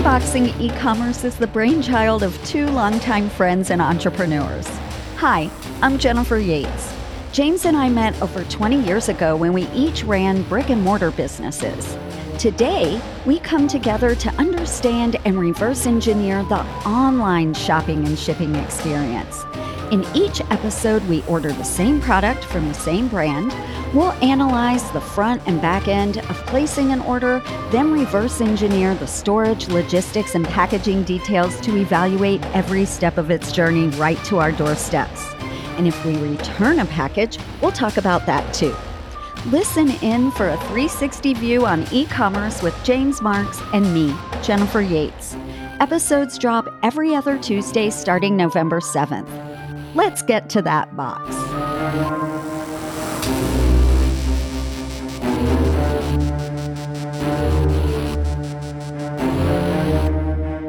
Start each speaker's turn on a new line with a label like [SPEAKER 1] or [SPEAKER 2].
[SPEAKER 1] Unboxing e commerce is the brainchild of two longtime friends and entrepreneurs. Hi, I'm Jennifer Yates. James and I met over 20 years ago when we each ran brick and mortar businesses. Today, we come together to understand and reverse engineer the online shopping and shipping experience. In each episode, we order the same product from the same brand. We'll analyze the front and back end of placing an order, then reverse engineer the storage, logistics, and packaging details to evaluate every step of its journey right to our doorsteps. And if we return a package, we'll talk about that too. Listen in for a 360 view on e commerce with James Marks and me, Jennifer Yates. Episodes drop every other Tuesday starting November 7th. Let's get to that box.